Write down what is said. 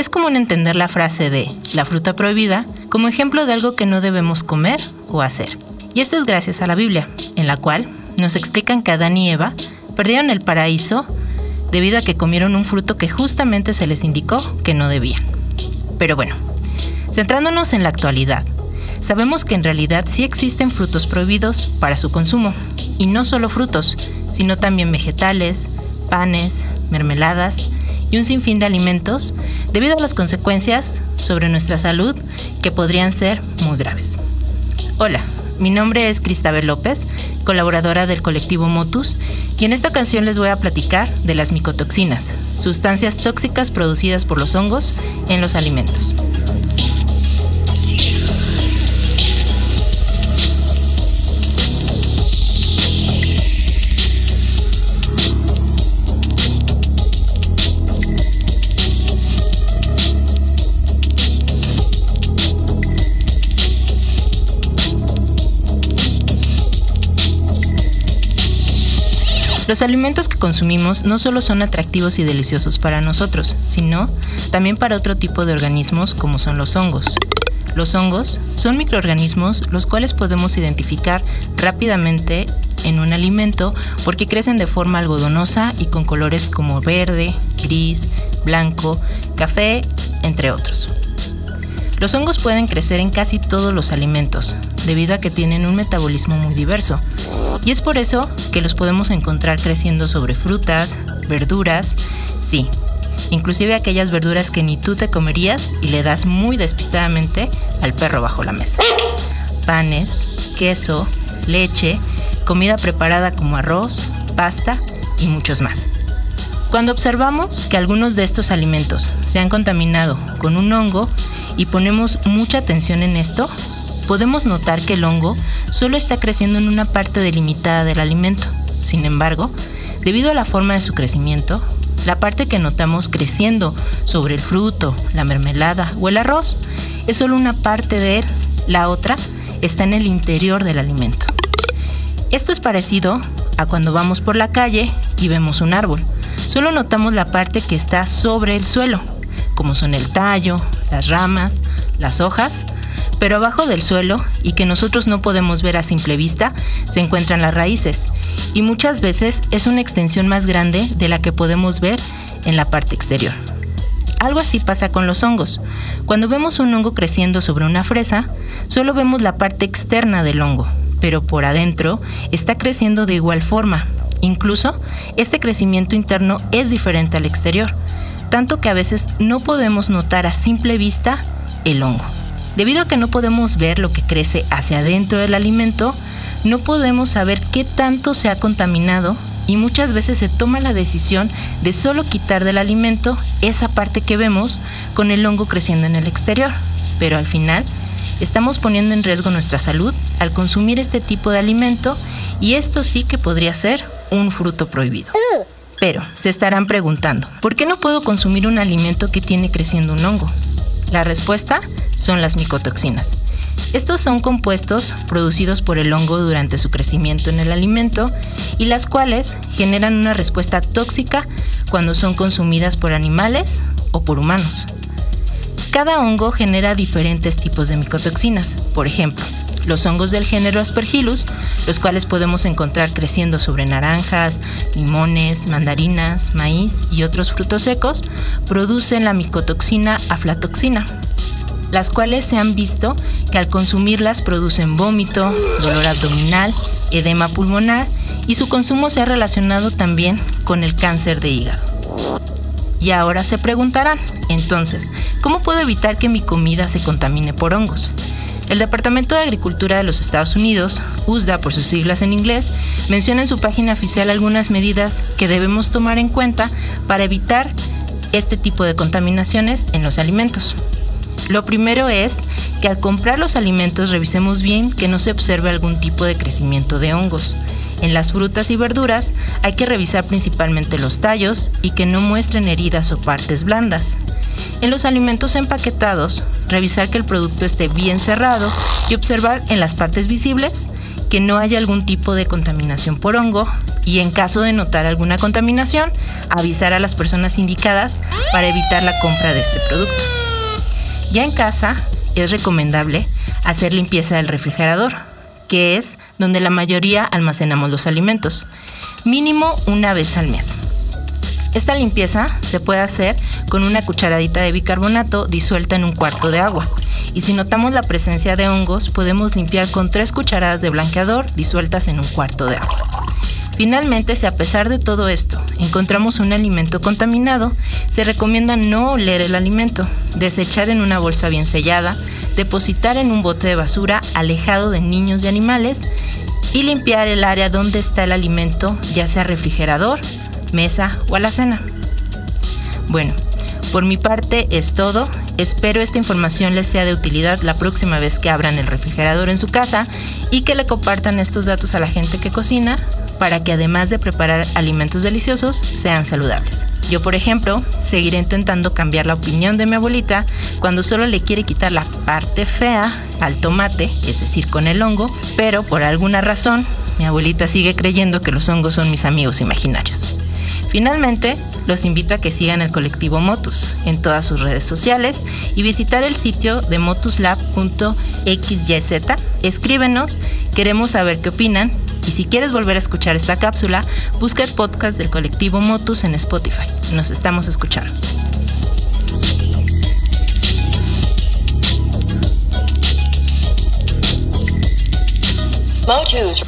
Es común entender la frase de la fruta prohibida como ejemplo de algo que no debemos comer o hacer. Y esto es gracias a la Biblia, en la cual nos explican que Adán y Eva perdieron el paraíso debido a que comieron un fruto que justamente se les indicó que no debían. Pero bueno, centrándonos en la actualidad, sabemos que en realidad sí existen frutos prohibidos para su consumo, y no solo frutos, sino también vegetales, panes, mermeladas y un sinfín de alimentos debido a las consecuencias sobre nuestra salud que podrían ser muy graves. Hola, mi nombre es Cristabel López, colaboradora del colectivo Motus, y en esta ocasión les voy a platicar de las micotoxinas, sustancias tóxicas producidas por los hongos en los alimentos. Los alimentos que consumimos no solo son atractivos y deliciosos para nosotros, sino también para otro tipo de organismos como son los hongos. Los hongos son microorganismos los cuales podemos identificar rápidamente en un alimento porque crecen de forma algodonosa y con colores como verde, gris, blanco, café, entre otros. Los hongos pueden crecer en casi todos los alimentos, debido a que tienen un metabolismo muy diverso. Y es por eso que los podemos encontrar creciendo sobre frutas, verduras, sí, inclusive aquellas verduras que ni tú te comerías y le das muy despistadamente al perro bajo la mesa. Panes, queso, leche, comida preparada como arroz, pasta y muchos más. Cuando observamos que algunos de estos alimentos se han contaminado con un hongo, y ponemos mucha atención en esto, podemos notar que el hongo solo está creciendo en una parte delimitada del alimento. Sin embargo, debido a la forma de su crecimiento, la parte que notamos creciendo sobre el fruto, la mermelada o el arroz es solo una parte de él, la otra está en el interior del alimento. Esto es parecido a cuando vamos por la calle y vemos un árbol. Solo notamos la parte que está sobre el suelo, como son el tallo, las ramas, las hojas, pero abajo del suelo y que nosotros no podemos ver a simple vista se encuentran las raíces y muchas veces es una extensión más grande de la que podemos ver en la parte exterior. Algo así pasa con los hongos. Cuando vemos un hongo creciendo sobre una fresa, solo vemos la parte externa del hongo, pero por adentro está creciendo de igual forma. Incluso, este crecimiento interno es diferente al exterior tanto que a veces no podemos notar a simple vista el hongo. Debido a que no podemos ver lo que crece hacia adentro del alimento, no podemos saber qué tanto se ha contaminado y muchas veces se toma la decisión de solo quitar del alimento esa parte que vemos con el hongo creciendo en el exterior. Pero al final estamos poniendo en riesgo nuestra salud al consumir este tipo de alimento y esto sí que podría ser un fruto prohibido. Pero se estarán preguntando, ¿por qué no puedo consumir un alimento que tiene creciendo un hongo? La respuesta son las micotoxinas. Estos son compuestos producidos por el hongo durante su crecimiento en el alimento y las cuales generan una respuesta tóxica cuando son consumidas por animales o por humanos. Cada hongo genera diferentes tipos de micotoxinas. Por ejemplo, los hongos del género Aspergillus, los cuales podemos encontrar creciendo sobre naranjas, limones, mandarinas, maíz y otros frutos secos, producen la micotoxina aflatoxina, las cuales se han visto que al consumirlas producen vómito, dolor abdominal, edema pulmonar y su consumo se ha relacionado también con el cáncer de hígado. Y ahora se preguntarán, entonces, ¿cómo puedo evitar que mi comida se contamine por hongos? El Departamento de Agricultura de los Estados Unidos, USDA por sus siglas en inglés, menciona en su página oficial algunas medidas que debemos tomar en cuenta para evitar este tipo de contaminaciones en los alimentos. Lo primero es que al comprar los alimentos revisemos bien que no se observe algún tipo de crecimiento de hongos. En las frutas y verduras hay que revisar principalmente los tallos y que no muestren heridas o partes blandas. En los alimentos empaquetados, revisar que el producto esté bien cerrado y observar en las partes visibles que no haya algún tipo de contaminación por hongo y en caso de notar alguna contaminación, avisar a las personas indicadas para evitar la compra de este producto. Ya en casa es recomendable hacer limpieza del refrigerador, que es donde la mayoría almacenamos los alimentos, mínimo una vez al mes. Esta limpieza se puede hacer con una cucharadita de bicarbonato disuelta en un cuarto de agua. Y si notamos la presencia de hongos, podemos limpiar con tres cucharadas de blanqueador disueltas en un cuarto de agua. Finalmente, si a pesar de todo esto encontramos un alimento contaminado, se recomienda no oler el alimento, desechar en una bolsa bien sellada, depositar en un bote de basura alejado de niños y animales y limpiar el área donde está el alimento, ya sea refrigerador, mesa o alacena. Bueno, por mi parte es todo. Espero esta información les sea de utilidad la próxima vez que abran el refrigerador en su casa y que le compartan estos datos a la gente que cocina para que además de preparar alimentos deliciosos sean saludables. Yo, por ejemplo, seguiré intentando cambiar la opinión de mi abuelita cuando solo le quiere quitar la parte fea al tomate, es decir, con el hongo, pero por alguna razón mi abuelita sigue creyendo que los hongos son mis amigos imaginarios. Finalmente, los invito a que sigan el colectivo Motus en todas sus redes sociales y visitar el sitio de motuslab.xyz. Escríbenos, queremos saber qué opinan y si quieres volver a escuchar esta cápsula, busca el podcast del colectivo Motus en Spotify. Nos estamos escuchando. Motus.